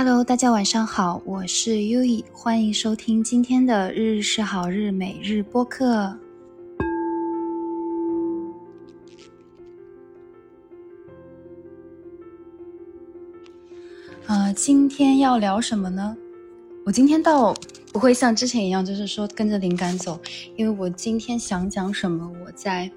Hello，大家晚上好，我是优以，欢迎收听今天的日日是好日每日播客。呃，今天要聊什么呢？我今天倒不会像之前一样，就是说跟着灵感走，因为我今天想讲什么，我在，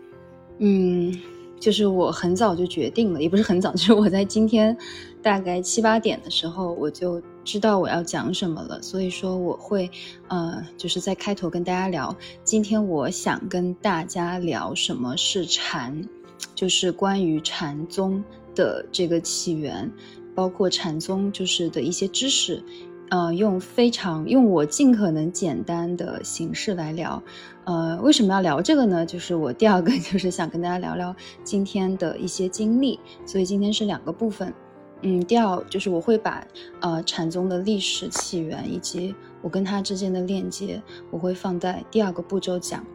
嗯。就是我很早就决定了，也不是很早，就是我在今天大概七八点的时候，我就知道我要讲什么了。所以说我会，呃，就是在开头跟大家聊，今天我想跟大家聊什么是禅，就是关于禅宗的这个起源，包括禅宗就是的一些知识。呃，用非常用我尽可能简单的形式来聊，呃，为什么要聊这个呢？就是我第二个 就是想跟大家聊聊今天的一些经历，所以今天是两个部分，嗯，第二就是我会把呃禅宗的历史起源以及我跟他之间的链接，我会放在第二个步骤讲，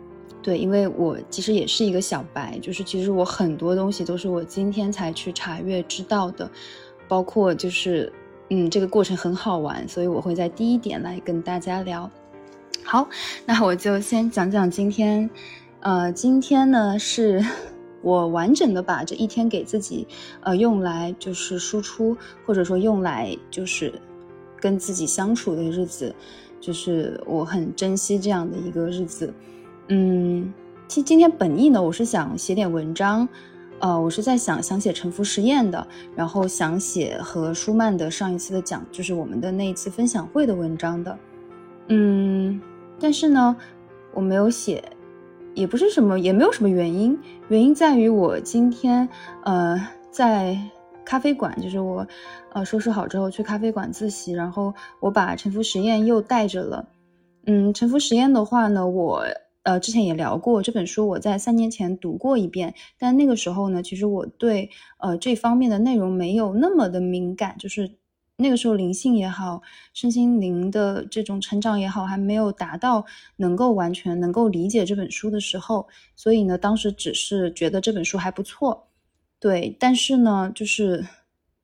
对，因为我其实也是一个小白，就是其实我很多东西都是我今天才去查阅知道的，包括就是。嗯，这个过程很好玩，所以我会在第一点来跟大家聊。好，那我就先讲讲今天。呃，今天呢是我完整的把这一天给自己，呃，用来就是输出，或者说用来就是跟自己相处的日子，就是我很珍惜这样的一个日子。嗯，其今天本意呢，我是想写点文章。呃，我是在想想写沉浮实验的，然后想写和舒曼的上一次的讲，就是我们的那一次分享会的文章的，嗯，但是呢，我没有写，也不是什么，也没有什么原因，原因在于我今天呃在咖啡馆，就是我呃收拾好之后去咖啡馆自习，然后我把沉浮实验又带着了，嗯，沉浮实验的话呢，我。呃，之前也聊过这本书，我在三年前读过一遍，但那个时候呢，其实我对呃这方面的内容没有那么的敏感，就是那个时候灵性也好，身心灵的这种成长也好，还没有达到能够完全能够理解这本书的时候，所以呢，当时只是觉得这本书还不错，对，但是呢，就是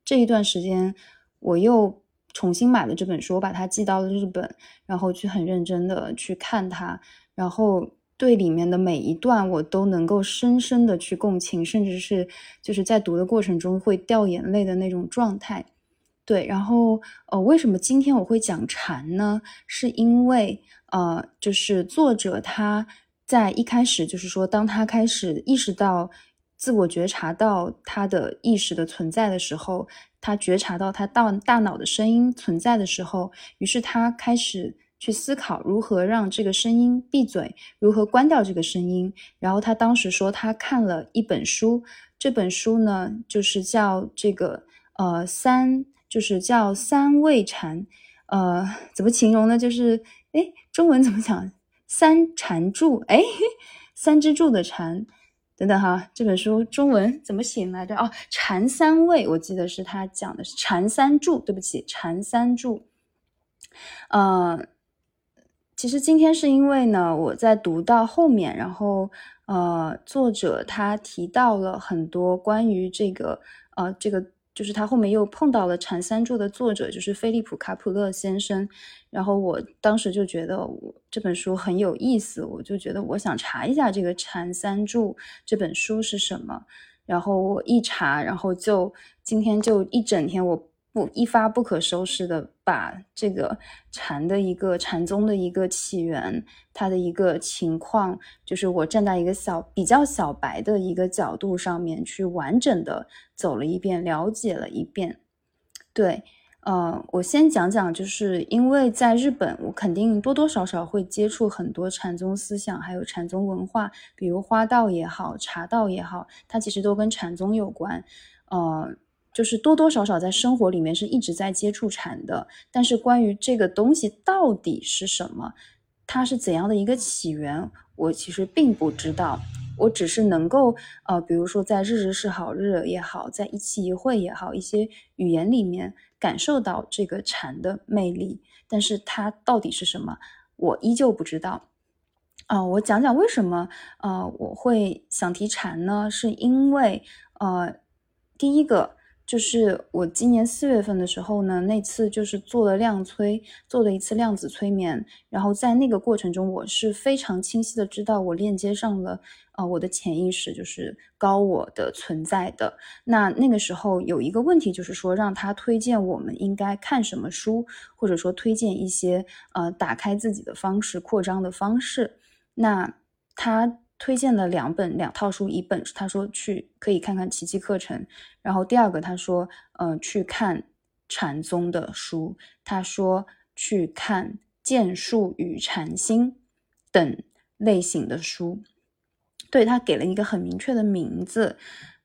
这一段时间我又重新买了这本书，我把它寄到了日本，然后去很认真的去看它。然后对里面的每一段我都能够深深的去共情，甚至是就是在读的过程中会掉眼泪的那种状态。对，然后呃，为什么今天我会讲禅呢？是因为呃，就是作者他在一开始就是说，当他开始意识到自我觉察到他的意识的存在的时候，他觉察到他大大脑的声音存在的时候，于是他开始。去思考如何让这个声音闭嘴，如何关掉这个声音。然后他当时说，他看了一本书，这本书呢，就是叫这个呃三，就是叫三味禅，呃，怎么形容呢？就是哎，中文怎么讲？三禅柱，哎，三支柱的禅，等等哈，这本书中文怎么写来着？哦，禅三味，我记得是他讲的是禅三柱，对不起，禅三柱，呃。其实今天是因为呢，我在读到后面，然后呃，作者他提到了很多关于这个呃，这个就是他后面又碰到了禅三柱的作者，就是菲利普卡普勒先生。然后我当时就觉得我这本书很有意思，我就觉得我想查一下这个禅三柱这本书是什么。然后我一查，然后就今天就一整天我。不一发不可收拾的把这个禅的一个禅宗的一个起源，它的一个情况，就是我站在一个小比较小白的一个角度上面去完整的走了一遍，了解了一遍。对，呃，我先讲讲，就是因为在日本，我肯定多多少少会接触很多禅宗思想，还有禅宗文化，比如花道也好，茶道也好，它其实都跟禅宗有关，呃。就是多多少少在生活里面是一直在接触禅的，但是关于这个东西到底是什么，它是怎样的一个起源，我其实并不知道。我只是能够呃，比如说在日日是好日也好，在一期一会也好，一些语言里面感受到这个禅的魅力，但是它到底是什么，我依旧不知道。啊，我讲讲为什么呃我会想提禅呢？是因为呃，第一个。就是我今年四月份的时候呢，那次就是做了量催，做了一次量子催眠，然后在那个过程中，我是非常清晰的知道我链接上了呃我的潜意识，就是高我的存在的。那那个时候有一个问题，就是说让他推荐我们应该看什么书，或者说推荐一些呃打开自己的方式、扩张的方式。那他。推荐了两本两套书，一本他说去可以看看奇迹课程，然后第二个他说，呃，去看禅宗的书，他说去看剑术与禅心等类型的书，对他给了一个很明确的名字，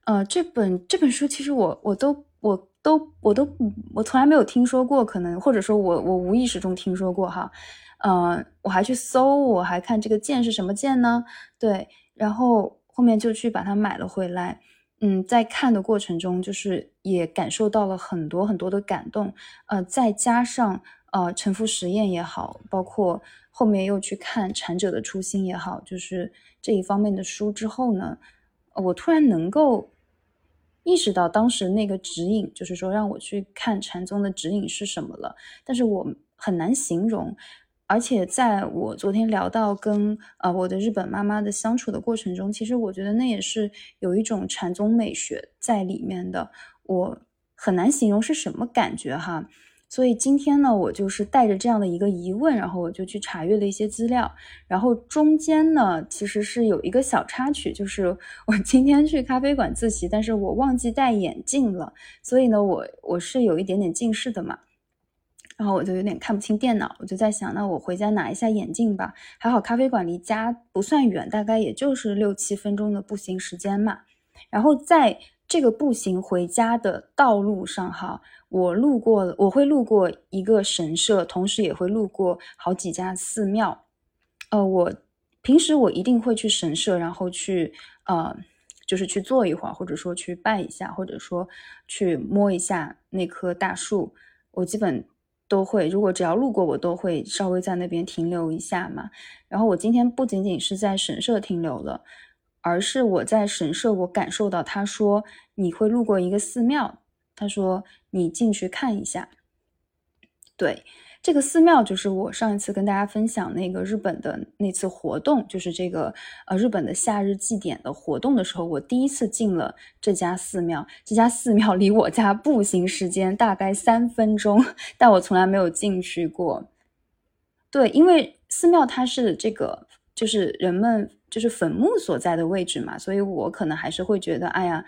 呃，这本这本书其实我我都我都我都我从来没有听说过，可能或者说我我无意识中听说过哈。呃，我还去搜，我还看这个剑是什么剑呢？对，然后后面就去把它买了回来。嗯，在看的过程中，就是也感受到了很多很多的感动。呃，再加上呃沉浮实验也好，包括后面又去看禅者的初心也好，就是这一方面的书之后呢，我突然能够意识到当时那个指引，就是说让我去看禅宗的指引是什么了。但是我很难形容。而且在我昨天聊到跟呃我的日本妈妈的相处的过程中，其实我觉得那也是有一种禅宗美学在里面的，我很难形容是什么感觉哈。所以今天呢，我就是带着这样的一个疑问，然后我就去查阅了一些资料，然后中间呢其实是有一个小插曲，就是 我今天去咖啡馆自习，但是我忘记戴眼镜了，所以呢我我是有一点点近视的嘛。然后我就有点看不清电脑，我就在想，那我回家拿一下眼镜吧。还好咖啡馆离家不算远，大概也就是六七分钟的步行时间嘛。然后在这个步行回家的道路上，哈，我路过，我会路过一个神社，同时也会路过好几家寺庙。呃，我平时我一定会去神社，然后去呃，就是去坐一会儿，或者说去拜一下，或者说去摸一下那棵大树。我基本。都会，如果只要路过，我都会稍微在那边停留一下嘛。然后我今天不仅仅是在神社停留了，而是我在神社，我感受到他说你会路过一个寺庙，他说你进去看一下，对。这个寺庙就是我上一次跟大家分享那个日本的那次活动，就是这个呃日本的夏日祭典的活动的时候，我第一次进了这家寺庙。这家寺庙离我家步行时间大概三分钟，但我从来没有进去过。对，因为寺庙它是这个就是人们就是坟墓所在的位置嘛，所以我可能还是会觉得，哎呀，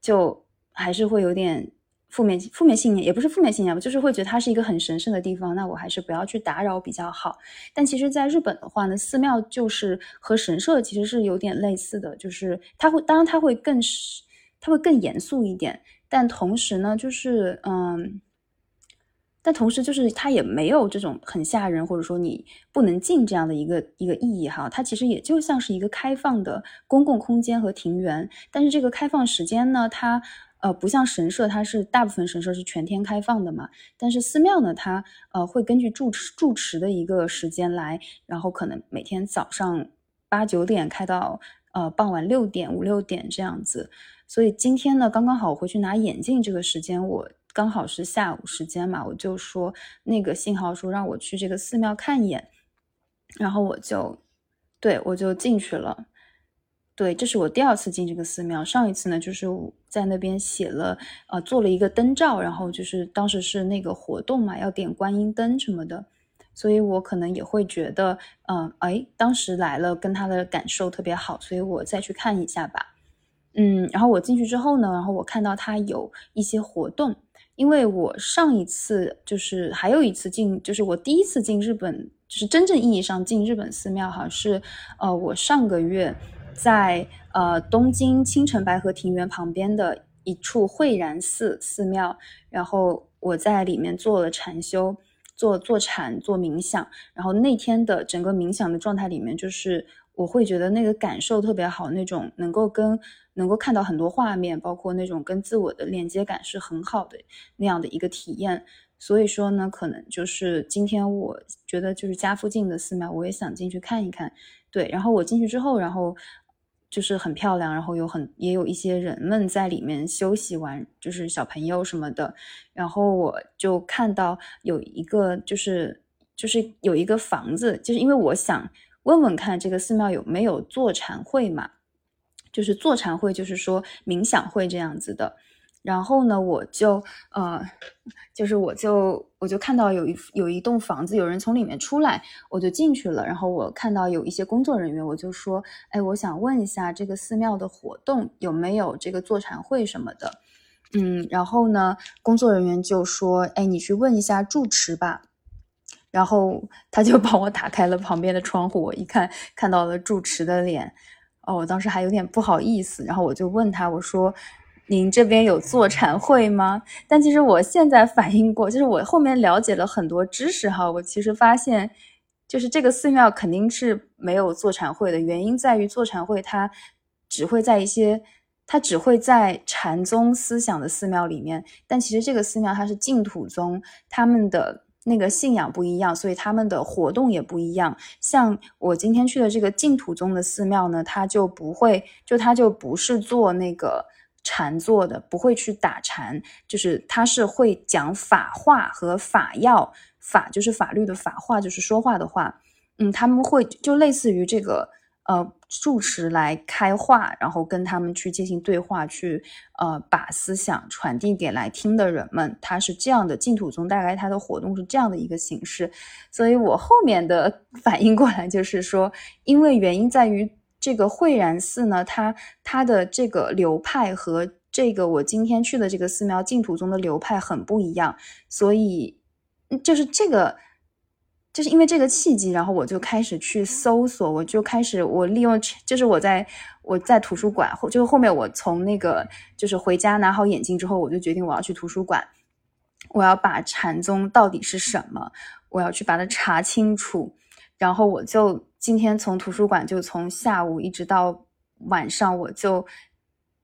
就还是会有点。负面负面信念也不是负面信念吧，就是会觉得它是一个很神圣的地方，那我还是不要去打扰比较好。但其实，在日本的话呢，寺庙就是和神社其实是有点类似的，就是它会，当然它会更，它会更严肃一点，但同时呢，就是嗯，但同时就是它也没有这种很吓人或者说你不能进这样的一个一个意义哈，它其实也就像是一个开放的公共空间和庭园，但是这个开放时间呢，它。呃，不像神社，它是大部分神社是全天开放的嘛。但是寺庙呢，它呃会根据住持住持的一个时间来，然后可能每天早上八九点开到呃傍晚六点五六点这样子。所以今天呢，刚刚好我回去拿眼镜这个时间，我刚好是下午时间嘛，我就说那个信号说让我去这个寺庙看一眼，然后我就对我就进去了。对，这是我第二次进这个寺庙。上一次呢，就是在那边写了，呃，做了一个灯罩，然后就是当时是那个活动嘛，要点观音灯什么的，所以我可能也会觉得，嗯，哎，当时来了，跟他的感受特别好，所以我再去看一下吧。嗯，然后我进去之后呢，然后我看到他有一些活动，因为我上一次就是还有一次进，就是我第一次进日本，就是真正意义上进日本寺庙，哈，是，呃，我上个月。在呃东京青城白河庭园旁边的一处慧然寺寺庙，然后我在里面做了禅修，做做禅做冥想，然后那天的整个冥想的状态里面，就是我会觉得那个感受特别好，那种能够跟能够看到很多画面，包括那种跟自我的连接感是很好的那样的一个体验。所以说呢，可能就是今天我觉得就是家附近的寺庙，我也想进去看一看。对，然后我进去之后，然后。就是很漂亮，然后有很也有一些人们在里面休息玩，就是小朋友什么的。然后我就看到有一个，就是就是有一个房子，就是因为我想问问看这个寺庙有没有坐禅会嘛，就是坐禅会，就是说冥想会这样子的。然后呢，我就呃，就是我就我就看到有一有一栋房子，有人从里面出来，我就进去了。然后我看到有一些工作人员，我就说，哎，我想问一下这个寺庙的活动有没有这个坐禅会什么的。嗯，然后呢，工作人员就说，哎，你去问一下住持吧。然后他就帮我打开了旁边的窗户，我一看看到了住持的脸，哦，我当时还有点不好意思。然后我就问他，我说。您这边有坐禅会吗？但其实我现在反应过，就是我后面了解了很多知识哈，我其实发现，就是这个寺庙肯定是没有坐禅会的。原因在于坐禅会它只会在一些，它只会在禅宗思想的寺庙里面。但其实这个寺庙它是净土宗，他们的那个信仰不一样，所以他们的活动也不一样。像我今天去的这个净土宗的寺庙呢，它就不会，就它就不是做那个。禅坐的不会去打禅，就是他是会讲法话和法要，法就是法律的法话，就是说话的话。嗯，他们会就类似于这个呃住持来开话，然后跟他们去进行对话，去呃把思想传递给来听的人们。他是这样的，净土宗大概他的活动是这样的一个形式。所以我后面的 反应过来就是说，因为原因在于。这个慧然寺呢，它它的这个流派和这个我今天去的这个寺庙净土宗的流派很不一样，所以就是这个，就是因为这个契机，然后我就开始去搜索，我就开始我利用，就是我在我在图书馆，后就是后面我从那个就是回家拿好眼镜之后，我就决定我要去图书馆，我要把禅宗到底是什么，我要去把它查清楚，然后我就。今天从图书馆就从下午一直到晚上，我就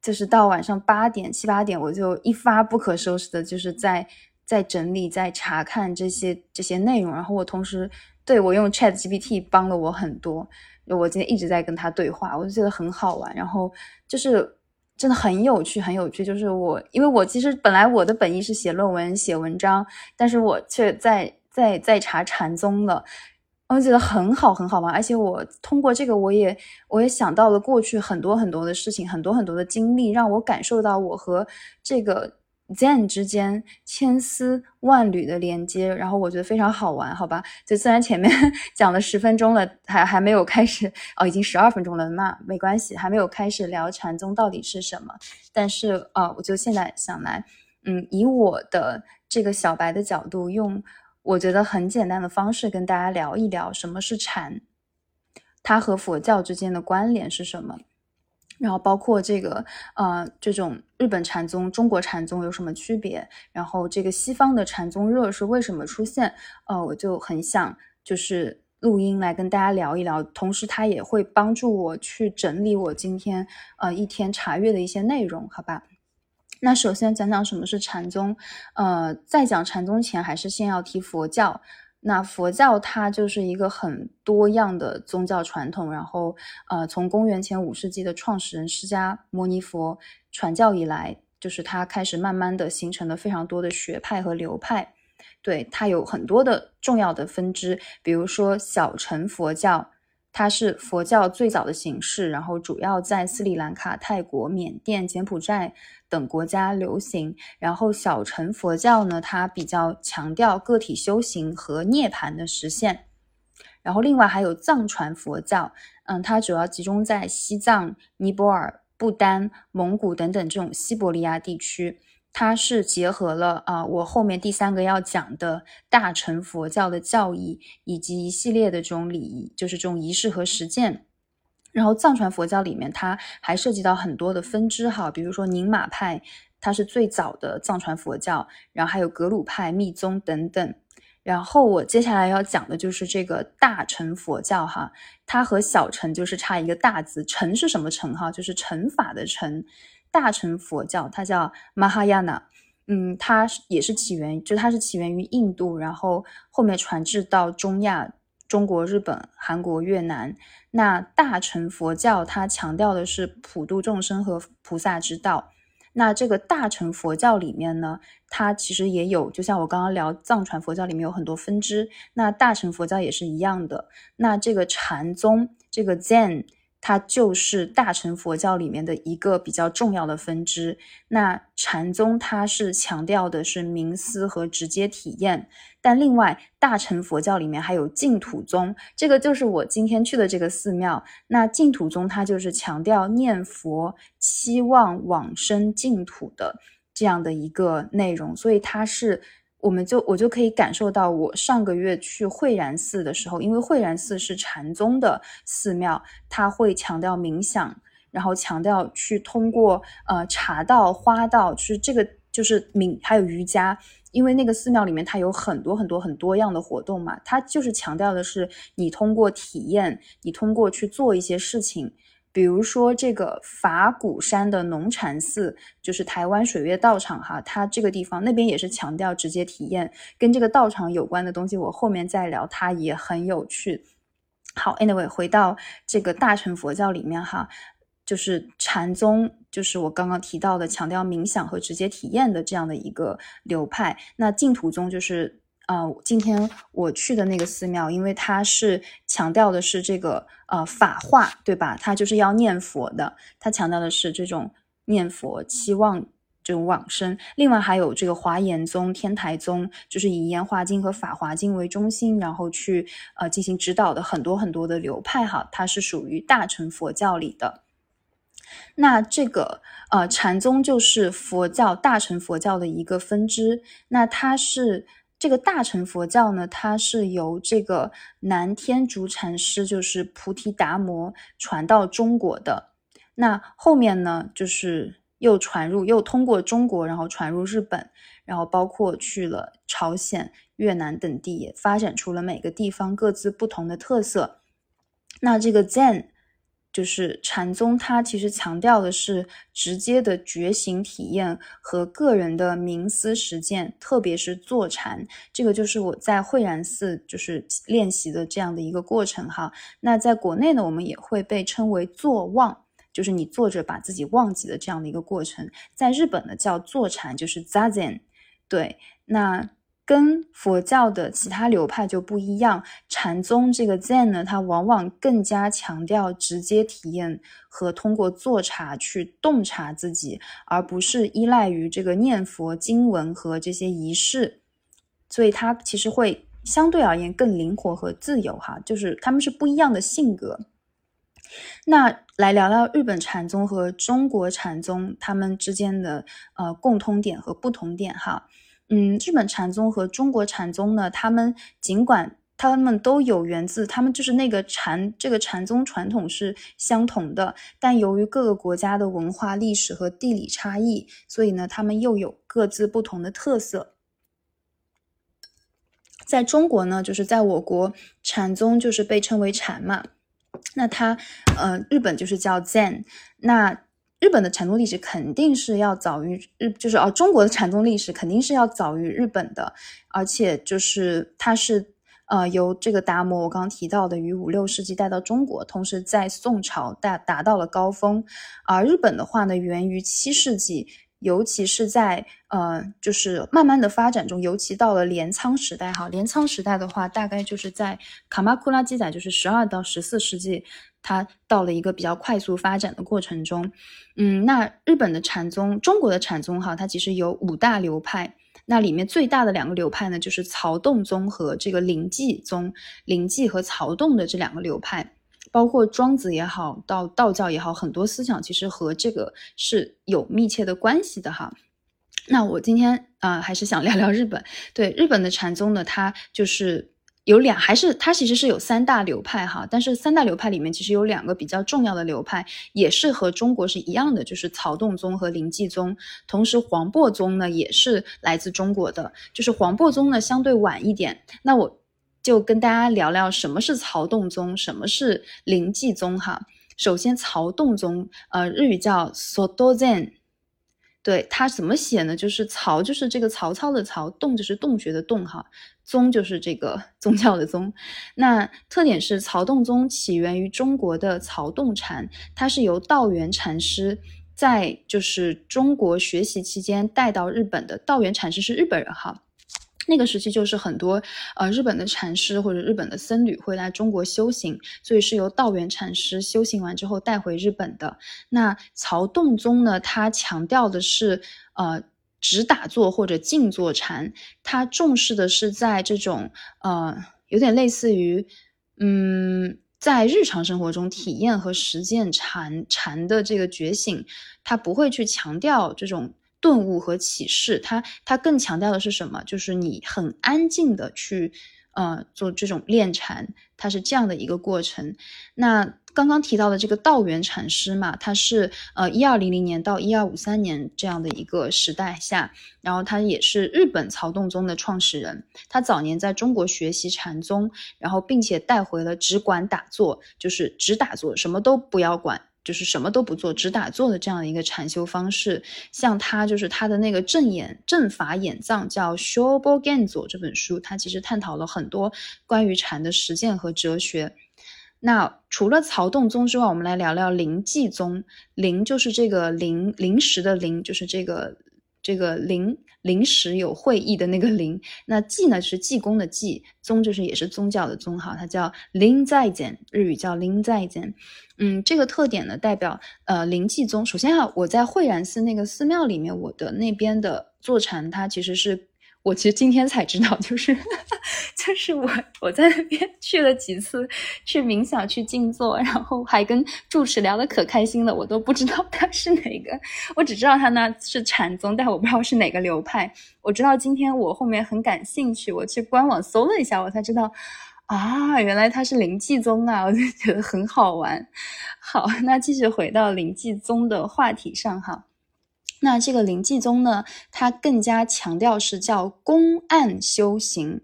就是到晚上八点七八点，我就一发不可收拾的，就是在在整理、在查看这些这些内容。然后我同时对我用 Chat GPT 帮了我很多，我今天一直在跟他对话，我就觉得很好玩。然后就是真的很有趣，很有趣。就是我因为我其实本来我的本意是写论文、写文章，但是我却在在在查禅宗了。我觉得很好，很好玩，而且我通过这个，我也我也想到了过去很多很多的事情，很多很多的经历，让我感受到我和这个 Zen 之间千丝万缕的连接。然后我觉得非常好玩，好吧？就虽然前面 讲了十分钟了，还还没有开始哦，已经十二分钟了，那没关系，还没有开始聊禅宗到底是什么。但是啊，我就现在想来，嗯，以我的这个小白的角度用。我觉得很简单的方式跟大家聊一聊什么是禅，它和佛教之间的关联是什么，然后包括这个呃这种日本禅宗、中国禅宗有什么区别，然后这个西方的禅宗热是为什么出现，呃我就很想就是录音来跟大家聊一聊，同时它也会帮助我去整理我今天呃一天查阅的一些内容，好吧？那首先讲讲什么是禅宗，呃，在讲禅宗前，还是先要提佛教。那佛教它就是一个很多样的宗教传统，然后呃，从公元前五世纪的创始人释迦牟尼佛传教以来，就是它开始慢慢的形成了非常多的学派和流派。对它有很多的重要的分支，比如说小乘佛教。它是佛教最早的形式，然后主要在斯里兰卡、泰国、缅甸、柬埔寨等国家流行。然后小乘佛教呢，它比较强调个体修行和涅槃的实现。然后另外还有藏传佛教，嗯，它主要集中在西藏、尼泊尔、不丹、蒙古等等这种西伯利亚地区。它是结合了啊，我后面第三个要讲的大乘佛教的教义，以及一系列的这种礼仪，就是这种仪式和实践。然后藏传佛教里面，它还涉及到很多的分支哈，比如说宁玛派，它是最早的藏传佛教，然后还有格鲁派、密宗等等。然后我接下来要讲的就是这个大乘佛教哈，它和小乘就是差一个大字，乘是什么乘哈？就是乘法的乘。大乘佛教，它叫 Mahayana，嗯，它也是起源，就它是起源于印度，然后后面传至到中亚，中国、日本、韩国、越南。那大乘佛教它强调的是普度众生和菩萨之道。那这个大乘佛教里面呢，它其实也有，就像我刚刚聊藏传佛教里面有很多分支，那大乘佛教也是一样的。那这个禅宗，这个 Zen。它就是大乘佛教里面的一个比较重要的分支。那禅宗它是强调的是冥思和直接体验，但另外大乘佛教里面还有净土宗，这个就是我今天去的这个寺庙。那净土宗它就是强调念佛、期望往生净土的这样的一个内容，所以它是。我们就我就可以感受到，我上个月去慧然寺的时候，因为慧然寺是禅宗的寺庙，它会强调冥想，然后强调去通过呃茶道、花道，就是这个就是冥，还有瑜伽，因为那个寺庙里面它有很多很多很多样的活动嘛，它就是强调的是你通过体验，你通过去做一些事情。比如说这个法鼓山的农禅寺，就是台湾水月道场哈，它这个地方那边也是强调直接体验，跟这个道场有关的东西，我后面再聊，它也很有趣。好，anyway，回到这个大乘佛教里面哈，就是禅宗，就是我刚刚提到的强调冥想和直接体验的这样的一个流派，那净土宗就是。呃，今天我去的那个寺庙，因为它是强调的是这个呃法化，对吧？它就是要念佛的，它强调的是这种念佛，期望这种往生。另外还有这个华严宗、天台宗，就是以延华经和法华经为中心，然后去呃进行指导的很多很多的流派哈，它是属于大乘佛教里的。那这个呃禅宗就是佛教大乘佛教的一个分支，那它是。这个大乘佛教呢，它是由这个南天竺禅师，就是菩提达摩传到中国的。那后面呢，就是又传入，又通过中国，然后传入日本，然后包括去了朝鲜、越南等地，也发展出了每个地方各自不同的特色。那这个 Zen。就是禅宗，它其实强调的是直接的觉醒体验和个人的冥思实践，特别是坐禅。这个就是我在慧然寺就是练习的这样的一个过程哈。那在国内呢，我们也会被称为坐忘，就是你坐着把自己忘记的这样的一个过程。在日本呢，叫坐禅，就是 zazen。对，那。跟佛教的其他流派就不一样，禅宗这个 Zen 呢，它往往更加强调直接体验和通过坐禅去洞察自己，而不是依赖于这个念佛经文和这些仪式，所以它其实会相对而言更灵活和自由哈，就是他们是不一样的性格。那来聊聊日本禅宗和中国禅宗他们之间的呃共通点和不同点哈。嗯，日本禅宗和中国禅宗呢，他们尽管他们都有源自，他们就是那个禅这个禅宗传统是相同的，但由于各个国家的文化历史和地理差异，所以呢，他们又有各自不同的特色。在中国呢，就是在我国禅宗就是被称为禅嘛，那它呃，日本就是叫 Zen，那。日本的禅宗历史肯定是要早于日，就是哦，中国的禅宗历史肯定是要早于日本的，而且就是它是呃由这个达摩我刚刚提到的于五六世纪带到中国，同时在宋朝达达到了高峰，而日本的话呢，源于七世纪。尤其是在呃，就是慢慢的发展中，尤其到了镰仓时代哈，镰仓时代的话，大概就是在卡马库拉记载，就是十二到十四世纪，它到了一个比较快速发展的过程中。嗯，那日本的禅宗，中国的禅宗哈，它其实有五大流派，那里面最大的两个流派呢，就是曹洞宗和这个临济宗，临济和曹洞的这两个流派。包括庄子也好，到道教也好，很多思想其实和这个是有密切的关系的哈。那我今天啊，还是想聊聊日本。对日本的禅宗呢，它就是有两，还是它其实是有三大流派哈。但是三大流派里面，其实有两个比较重要的流派，也是和中国是一样的，就是曹洞宗和临济宗。同时，黄檗宗呢，也是来自中国的，就是黄檗宗呢相对晚一点。那我。就跟大家聊聊什么是曹洞宗，什么是临济宗哈。首先，曹洞宗，呃，日语叫 Soto Zen，对它怎么写呢？就是曹，就是这个曹操的曹，洞就是洞穴的洞哈，宗就是这个 宗教的宗。那特点是曹洞宗起源于中国的曹洞禅，它是由道元禅师在就是中国学习期间带到日本的。道元禅师是日本人哈。那个时期就是很多呃日本的禅师或者日本的僧侣会来中国修行，所以是由道元禅师修行完之后带回日本的。那曹洞宗呢，他强调的是呃只打坐或者静坐禅，他重视的是在这种呃有点类似于嗯在日常生活中体验和实践禅禅的这个觉醒，他不会去强调这种。顿悟和启示，它它更强调的是什么？就是你很安静的去，呃，做这种练禅，它是这样的一个过程。那刚刚提到的这个道元禅师嘛，他是呃一二零零年到一二五三年这样的一个时代下，然后他也是日本曹洞宗的创始人。他早年在中国学习禅宗，然后并且带回了只管打坐，就是只打坐，什么都不要管。就是什么都不做，只打坐的这样的一个禅修方式。像他就是他的那个正眼正法眼藏叫《Shobo Genzo》这本书，他其实探讨了很多关于禅的实践和哲学。那除了曹洞宗之外，我们来聊聊灵济宗。灵就是这个灵临时的灵，就是这个这个临临时有会议的那个临。那济呢是济公的济，宗就是也是宗教的宗哈，它叫临在简，日语叫临在简。嗯，这个特点呢，代表呃灵济宗。首先啊，我在惠然寺那个寺庙里面，我的那边的坐禅，它其实是我其实今天才知道，就是 就是我我在那边去了几次，去冥想，去静坐，然后还跟住持聊得可开心了。我都不知道他是哪个，我只知道他那是禅宗，但我不知道是哪个流派。我知道今天我后面很感兴趣，我去官网搜了一下，我才知道。啊，原来他是灵济宗啊，我就觉得很好玩。好，那继续回到灵济宗的话题上哈。那这个灵济宗呢，它更加强调是叫公案修行。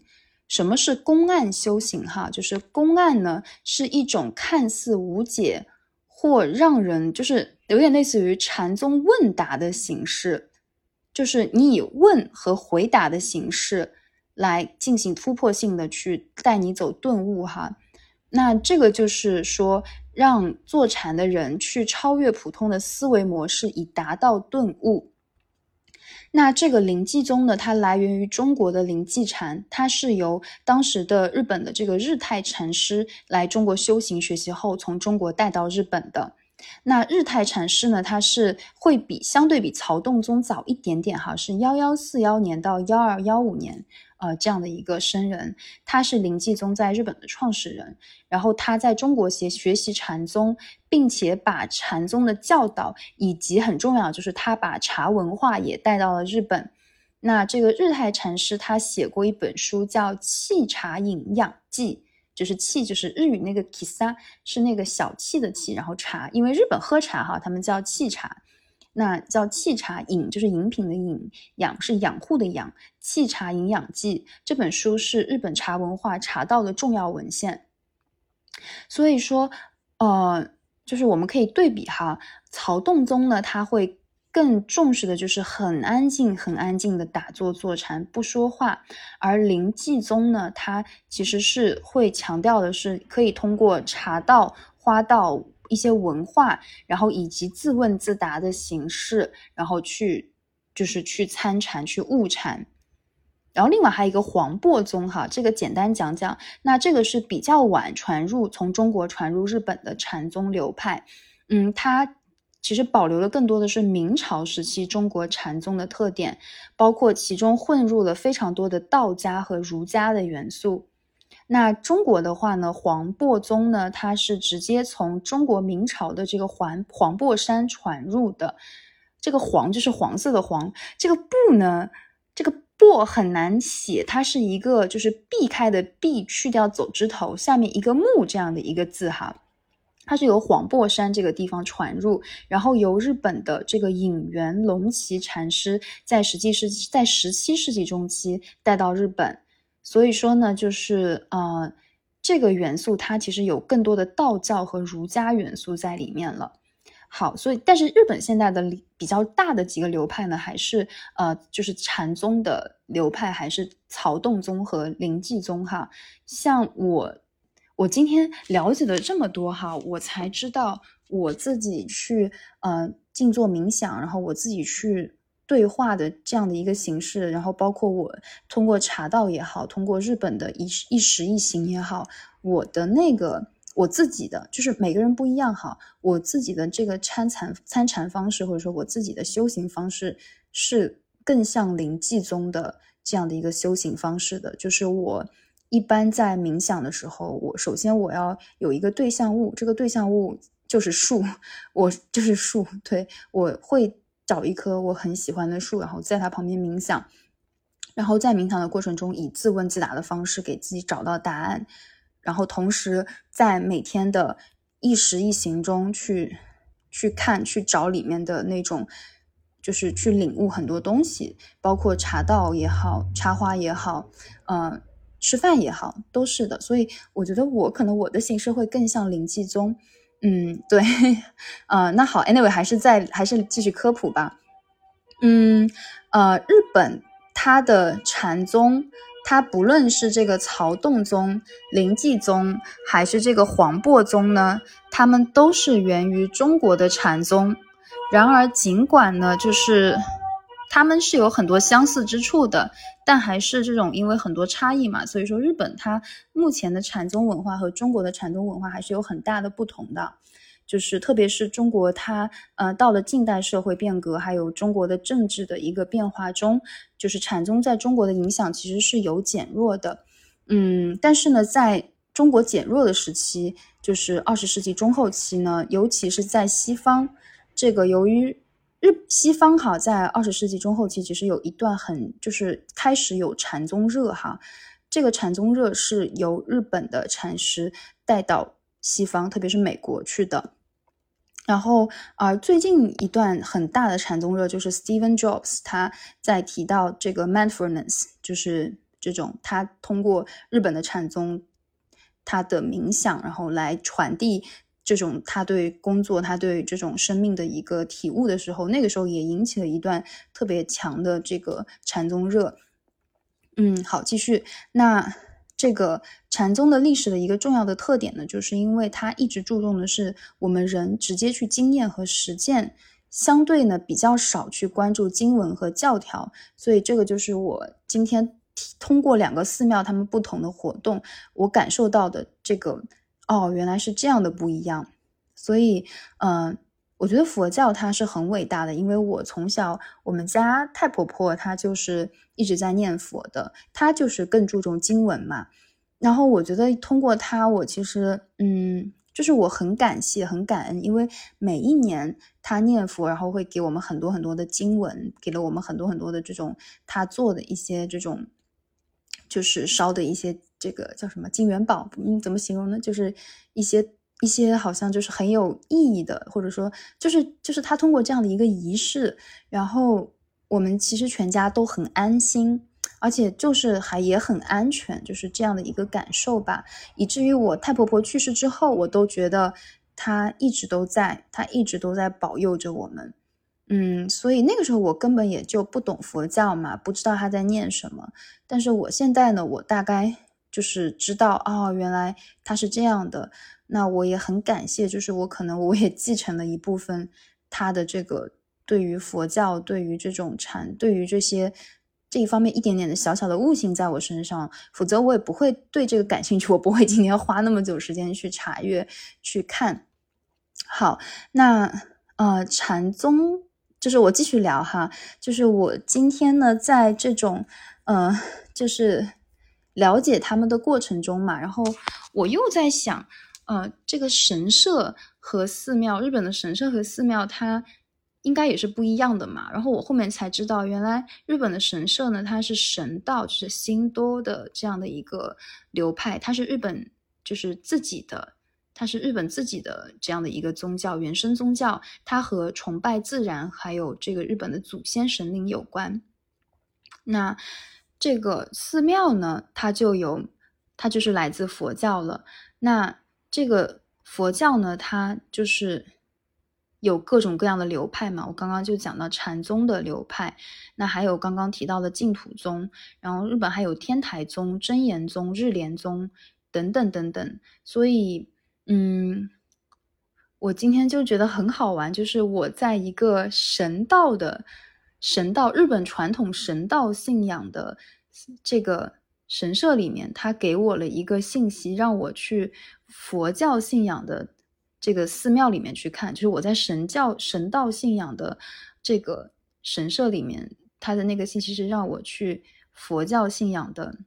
什么是公案修行？哈，就是公案呢是一种看似无解或让人就是有点类似于禅宗问答的形式，就是你以问和回答的形式。来进行突破性的去带你走顿悟哈，那这个就是说让坐禅的人去超越普通的思维模式，以达到顿悟。那这个灵济宗呢，它来源于中国的灵济禅，它是由当时的日本的这个日泰禅师来中国修行学习后，从中国带到日本的。那日泰禅师呢，他是会比相对比曹洞宗早一点点哈，是幺幺四幺年到幺二幺五年。呃，这样的一个僧人，他是灵济宗在日本的创始人，然后他在中国学学习禅宗，并且把禅宗的教导以及很重要就是他把茶文化也带到了日本。那这个日泰禅师他写过一本书叫《沏茶饮养记》，就是气就是日语那个 kisa 是那个小气的气，然后茶，因为日本喝茶哈，他们叫气茶。那叫气茶饮，就是饮品的饮，养是养护的养。沏茶营养剂这本书是日本茶文化茶道的重要文献。所以说，呃，就是我们可以对比哈，曹洞宗呢，他会更重视的就是很安静、很安静的打坐坐禅，不说话；而灵济宗呢，它其实是会强调的是可以通过茶道、花道。一些文化，然后以及自问自答的形式，然后去就是去参禅、去悟禅。然后另外还有一个黄檗宗，哈，这个简单讲讲。那这个是比较晚传入从中国传入日本的禅宗流派。嗯，它其实保留了更多的是明朝时期中国禅宗的特点，包括其中混入了非常多的道家和儒家的元素。那中国的话呢，黄檗宗呢，它是直接从中国明朝的这个黄黄檗山传入的。这个黄就是黄色的黄，这个檗呢，这个檗很难写，它是一个就是避开的避，去掉走之头，下面一个木这样的一个字哈。它是由黄檗山这个地方传入，然后由日本的这个隐元龙崎禅师在实际是在十七世纪中期带到日本。所以说呢，就是呃，这个元素它其实有更多的道教和儒家元素在里面了。好，所以但是日本现在的比较大的几个流派呢，还是呃，就是禅宗的流派，还是曹洞宗和临济宗哈。像我，我今天了解了这么多哈，我才知道我自己去呃静坐冥想，然后我自己去对话的这样的一个形式，然后包括我通过茶道也好，通过日本的一一时一行也好，我的那个。我自己的就是每个人不一样哈，我自己的这个参禅参禅方式，或者说我自己的修行方式，是更像临济宗的这样的一个修行方式的。就是我一般在冥想的时候，我首先我要有一个对象物，这个对象物就是树，我就是树，对我会找一棵我很喜欢的树，然后在它旁边冥想，然后在冥想的过程中以自问自答的方式给自己找到答案。然后同时在每天的一时一行中去去看去找里面的那种，就是去领悟很多东西，包括茶道也好，插花也好，嗯，吃饭也好，都是的。所以我觉得我可能我的形式会更像灵济宗，嗯，对，呃，那好，anyway 还是在还是继续科普吧，嗯，呃，日本它的禅宗。它不论是这个曹洞宗、临济宗，还是这个黄檗宗呢，他们都是源于中国的禅宗。然而，尽管呢，就是他们是有很多相似之处的，但还是这种因为很多差异嘛，所以说日本它目前的禅宗文化和中国的禅宗文化还是有很大的不同的。就是特别是中国，它呃到了近代社会变革，还有中国的政治的一个变化中，就是禅宗在中国的影响其实是有减弱的，嗯，但是呢，在中国减弱的时期，就是二十世纪中后期呢，尤其是在西方，这个由于日西方哈，在二十世纪中后期其实有一段很就是开始有禅宗热哈，这个禅宗热是由日本的禅师带到西方，特别是美国去的。然后，呃，最近一段很大的禅宗热就是 Steven Jobs 他在提到这个 mindfulness，就是这种他通过日本的禅宗，他的冥想，然后来传递这种他对工作、他对这种生命的一个体悟的时候，那个时候也引起了一段特别强的这个禅宗热。嗯，好，继续那。这个禅宗的历史的一个重要的特点呢，就是因为它一直注重的是我们人直接去经验和实践，相对呢比较少去关注经文和教条，所以这个就是我今天通过两个寺庙他们不同的活动，我感受到的这个哦，原来是这样的不一样，所以嗯。我觉得佛教它是很伟大的，因为我从小我们家太婆婆她就是一直在念佛的，她就是更注重经文嘛。然后我觉得通过她，我其实嗯，就是我很感谢、很感恩，因为每一年她念佛，然后会给我们很多很多的经文，给了我们很多很多的这种她做的一些这种，就是烧的一些这个叫什么金元宝，嗯，怎么形容呢？就是一些。一些好像就是很有意义的，或者说就是就是他通过这样的一个仪式，然后我们其实全家都很安心，而且就是还也很安全，就是这样的一个感受吧。以至于我太婆婆去世之后，我都觉得她一直都在，她一直都在保佑着我们。嗯，所以那个时候我根本也就不懂佛教嘛，不知道他在念什么。但是我现在呢，我大概就是知道哦，原来他是这样的。那我也很感谢，就是我可能我也继承了一部分他的这个对于佛教、对于这种禅、对于这些这一方面一点点的小小的悟性在我身上，否则我也不会对这个感兴趣，我不会今天花那么久时间去查阅去看。好，那呃禅宗就是我继续聊哈，就是我今天呢在这种呃就是了解他们的过程中嘛，然后我又在想。呃，这个神社和寺庙，日本的神社和寺庙，它应该也是不一样的嘛。然后我后面才知道，原来日本的神社呢，它是神道，就是新多的这样的一个流派，它是日本就是自己的，它是日本自己的这样的一个宗教，原生宗教，它和崇拜自然还有这个日本的祖先神灵有关。那这个寺庙呢，它就有，它就是来自佛教了。那这个佛教呢，它就是有各种各样的流派嘛，我刚刚就讲到禅宗的流派，那还有刚刚提到的净土宗，然后日本还有天台宗、真言宗、日莲宗等等等等，所以，嗯，我今天就觉得很好玩，就是我在一个神道的神道日本传统神道信仰的这个神社里面，他给我了一个信息，让我去佛教信仰的。这个寺庙里面去看，就是我在神教神道信仰的这个神社里面，他的那个信息是让我去佛教信仰的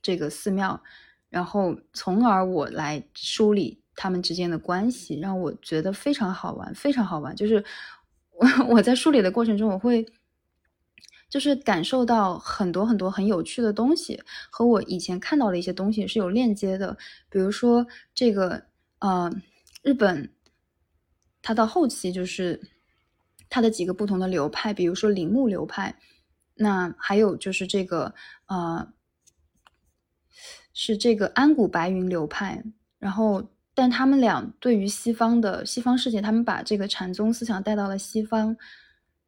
这个寺庙，然后从而我来梳理他们之间的关系，让我觉得非常好玩，非常好玩。就是我 我在梳理的过程中，我会就是感受到很多很多很有趣的东西，和我以前看到的一些东西是有链接的，比如说这个呃。日本，它到后期就是它的几个不同的流派，比如说铃木流派，那还有就是这个呃，是这个安谷白云流派。然后，但他们俩对于西方的西方世界，他们把这个禅宗思想带到了西方。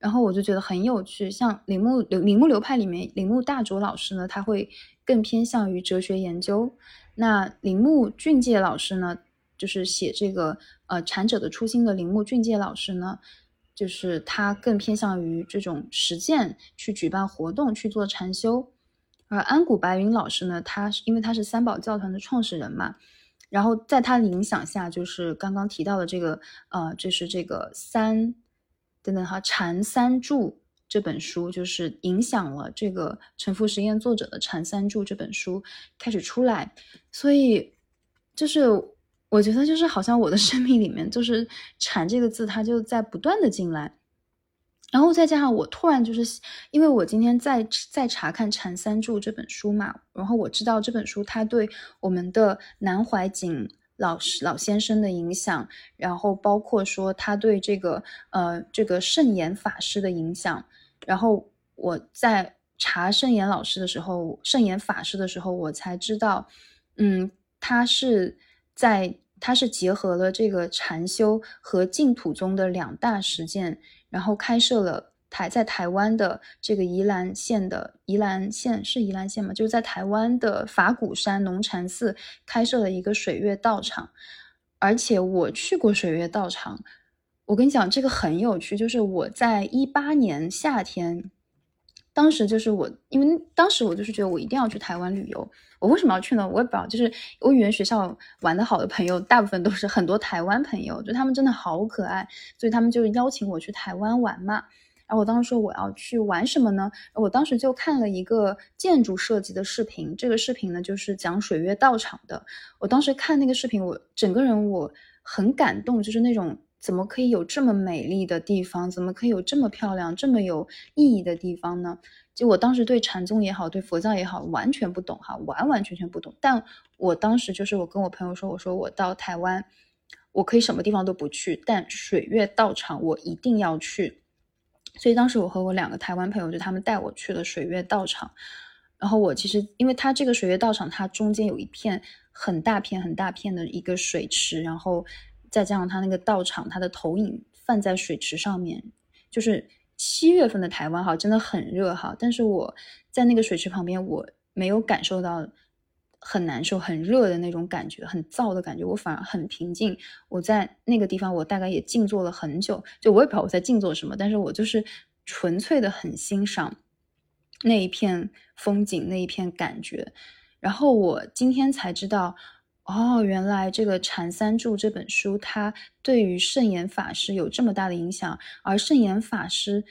然后我就觉得很有趣，像铃木流铃木流派里面，铃木大拙老师呢，他会更偏向于哲学研究。那铃木俊介老师呢？就是写这个呃禅者的初心的铃木俊介老师呢，就是他更偏向于这种实践去举办活动去做禅修，而安谷白云老师呢，他是因为他是三宝教团的创始人嘛，然后在他的影响下，就是刚刚提到的这个呃，就是这个三等等哈禅三柱这本书，就是影响了这个沉浮实验作者的禅三柱这本书开始出来，所以就是。我觉得就是好像我的 生命里面就是“禅”这个字，它就在不断的进来，然后再加上我突然就是因为我今天在在查看《禅三柱》这本书嘛，然后我知道这本书它对我们的南怀瑾老师老先生的影响，然后包括说他对这个呃这个圣严法师的影响，然后我在查圣严老师的时候，圣严法师的时候，我才知道，嗯，他是。在，他是结合了这个禅修和净土宗的两大实践，然后开设了台在台湾的这个宜兰县的宜兰县是宜兰县吗？就是在台湾的法鼓山农禅寺开设了一个水月道场，而且我去过水月道场，我跟你讲这个很有趣，就是我在一八年夏天。当时就是我，因为当时我就是觉得我一定要去台湾旅游。我为什么要去呢？我也不知道。就是我语言学校玩的好的朋友，大部分都是很多台湾朋友，就他们真的好可爱，所以他们就邀请我去台湾玩嘛。然后我当时说我要去玩什么呢？我当时就看了一个建筑设计的视频，这个视频呢就是讲水月道场的。我当时看那个视频，我整个人我很感动，就是那种。怎么可以有这么美丽的地方？怎么可以有这么漂亮、这么有意义的地方呢？就我当时对禅宗也好，对佛教也好，完全不懂哈，完完全全不懂。但我当时就是我跟我朋友说，我说我到台湾，我可以什么地方都不去，但水月道场我一定要去。所以当时我和我两个台湾朋友，就他们带我去了水月道场。然后我其实，因为它这个水月道场，它中间有一片很大片、很大片的一个水池，然后。再加上它那个道场，它的投影放在水池上面，就是七月份的台湾哈，真的很热哈。但是我在那个水池旁边，我没有感受到很难受、很热的那种感觉，很燥的感觉，我反而很平静。我在那个地方，我大概也静坐了很久，就我也不知道我在静坐什么，但是我就是纯粹的很欣赏那一片风景，那一片感觉。然后我今天才知道。哦，原来这个《禅三柱》这本书，它对于圣严法师有这么大的影响。而圣严法师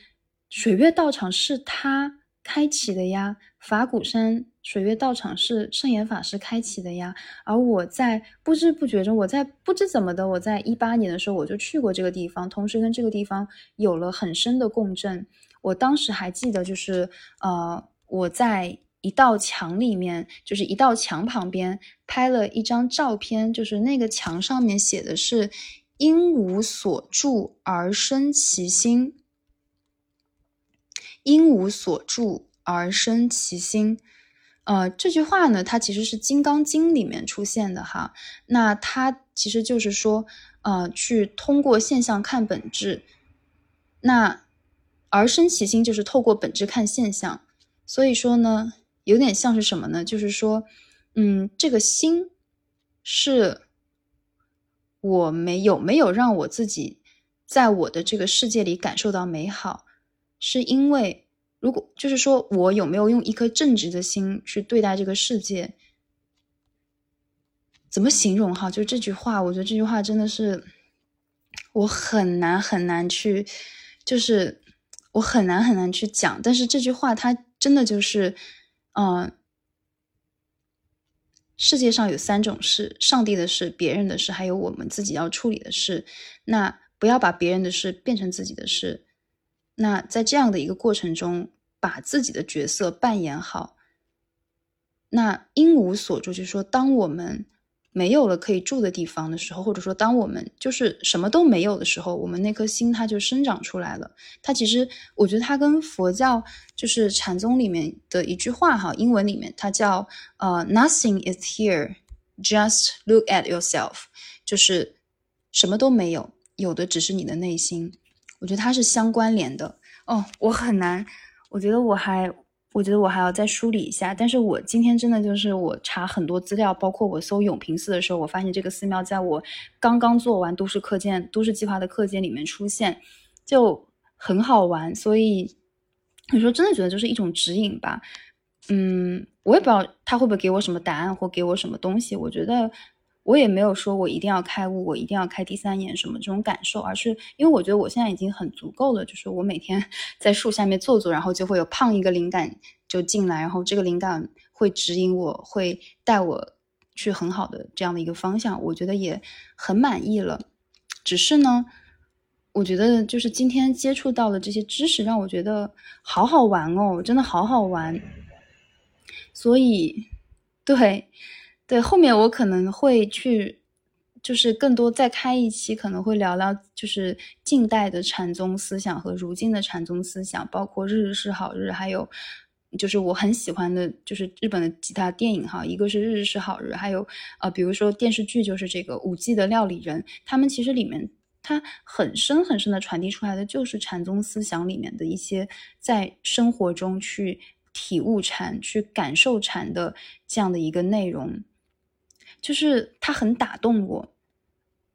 水月道场是他开启的呀，法鼓山水月道场是圣严法师开启的呀。而我在不知不觉中，我在不知怎么的，我在一八年的时候我就去过这个地方，同时跟这个地方有了很深的共振。我当时还记得，就是呃，我在。一道墙里面，就是一道墙旁边拍了一张照片，就是那个墙上面写的是“因无所住而生其心”，因无所住而生其心。呃，这句话呢，它其实是《金刚经》里面出现的哈。那它其实就是说，呃，去通过现象看本质。那而生其心就是透过本质看现象。所以说呢，有点像是什么呢？就是说，嗯，这个心是我没有没有让我自己在我的这个世界里感受到美好，是因为如果就是说我有没有用一颗正直的心去对待这个世界？怎么形容哈？就这句话，我觉得这句话真的是我很难很难去，就是我很难很难去讲。但是这句话它真的就是，嗯，世界上有三种事：上帝的事、别人的事，还有我们自己要处理的事。那不要把别人的事变成自己的事。那在这样的一个过程中，把自己的角色扮演好。那因无所住，就是说，当我们。没有了可以住的地方的时候，或者说当我们就是什么都没有的时候，我们那颗心它就生长出来了。它其实，我觉得它跟佛教就是禅宗里面的一句话哈，英文里面它叫呃，Nothing is here, just look at yourself，就是什么都没有，有的只是你的内心。我觉得它是相关联的哦。我很难，我觉得我还。我觉得我还要再梳理一下，但是我今天真的就是我查很多资料，包括我搜永平寺的时候，我发现这个寺庙在我刚刚做完都市课件、都市计划的课件里面出现，就很好玩。所以有时候真的觉得就是一种指引吧。嗯，我也不知道他会不会给我什么答案或给我什么东西。我觉得。我也没有说我一定要开悟，我一定要开第三眼什么这种感受，而是因为我觉得我现在已经很足够了，就是我每天 在树下面坐坐，然后就会有胖一个灵感就进来，然后这个灵感会指引我，会带我去很好的这样的一个方向，我觉得也很满意了。只是呢，我觉得就是今天接触到了这些知识，让我觉得好好玩哦，真的好好玩。所以，对。对，后面我可能会去，就是更多再开一期，可能会聊聊就是近代的禅宗思想和如今的禅宗思想，包括日日是好日，还有就是我很喜欢的，就是日本的几大电影哈，一个是日日是好日，还有呃，比如说电视剧就是这个五 G 的料理人，他们其实里面它很深很深的传递出来的就是禅宗思想里面的一些在生活中去体悟禅、去感受禅的这样的一个内容。就是它很打动我，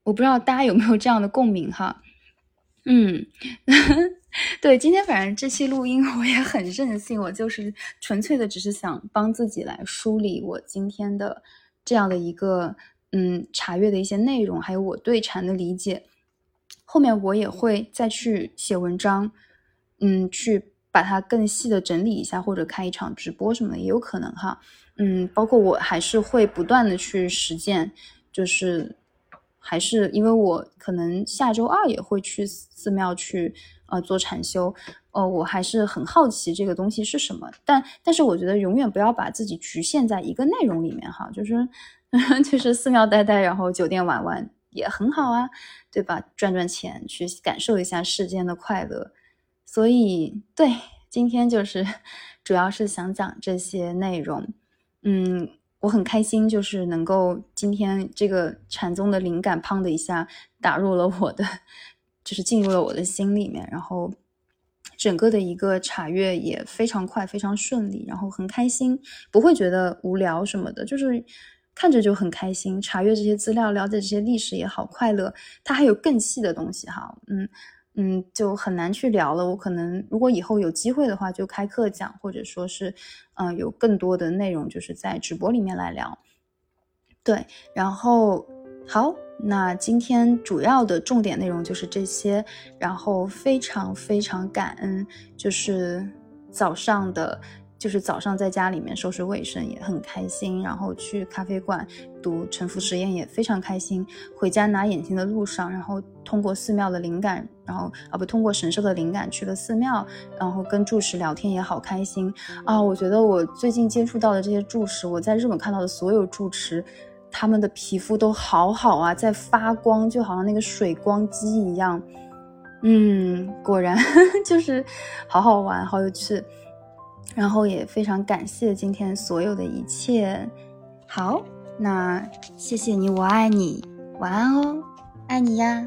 我不知道大家有没有这样的共鸣哈。嗯，对，今天反正这期录音我也很任性，我就是纯粹的只是想帮自己来梳理我今天的这样的一个嗯查阅的一些内容，还有我对禅的理解。后面我也会再去写文章，嗯，去把它更细的整理一下，或者开一场直播什么的也有可能哈。嗯，包括我还是会不断的去实践，就是还是因为我可能下周二也会去寺庙去呃做禅修，呃，我还是很好奇这个东西是什么，但但是我觉得永远不要把自己局限在一个内容里面哈，就是 就是寺庙待待，然后酒店玩玩也很好啊，对吧？赚赚钱去感受一下世间的快乐，所以对，今天就是 主要是想讲这些内容。嗯，我很开心，就是能够今天这个禅宗的灵感，砰的一下打入了我的，就是进入了我的心里面，然后整个的一个查阅也非常快，非常顺利，然后很开心，不会觉得无聊什么的，就是看着就很开心，查阅这些资料，了解这些历史也好快乐。它还有更细的东西哈，嗯。嗯，就很难去聊了。我可能如果以后有机会的话，就开课讲，或者说是，嗯，有更多的内容，就是在直播里面来聊。对，然后好，那今天主要的重点内容就是这些。然后非常非常感恩，就是早上的。就是早上在家里面收拾卫生也很开心，然后去咖啡馆读沉浮实验也非常开心。回家拿眼镜的路上，然后通过寺庙的灵感，然后啊不通过神社的灵感去了寺庙，然后跟住持聊天也好开心啊！我觉得我最近接触到的这些住持，我在日本看到的所有住持，他们的皮肤都好好啊，在发光，就好像那个水光肌一样。嗯，果然 就是好好玩，好有趣。然后也非常感谢今天所有的一切。好，那谢谢你，我爱你，晚安哦。爱你呀。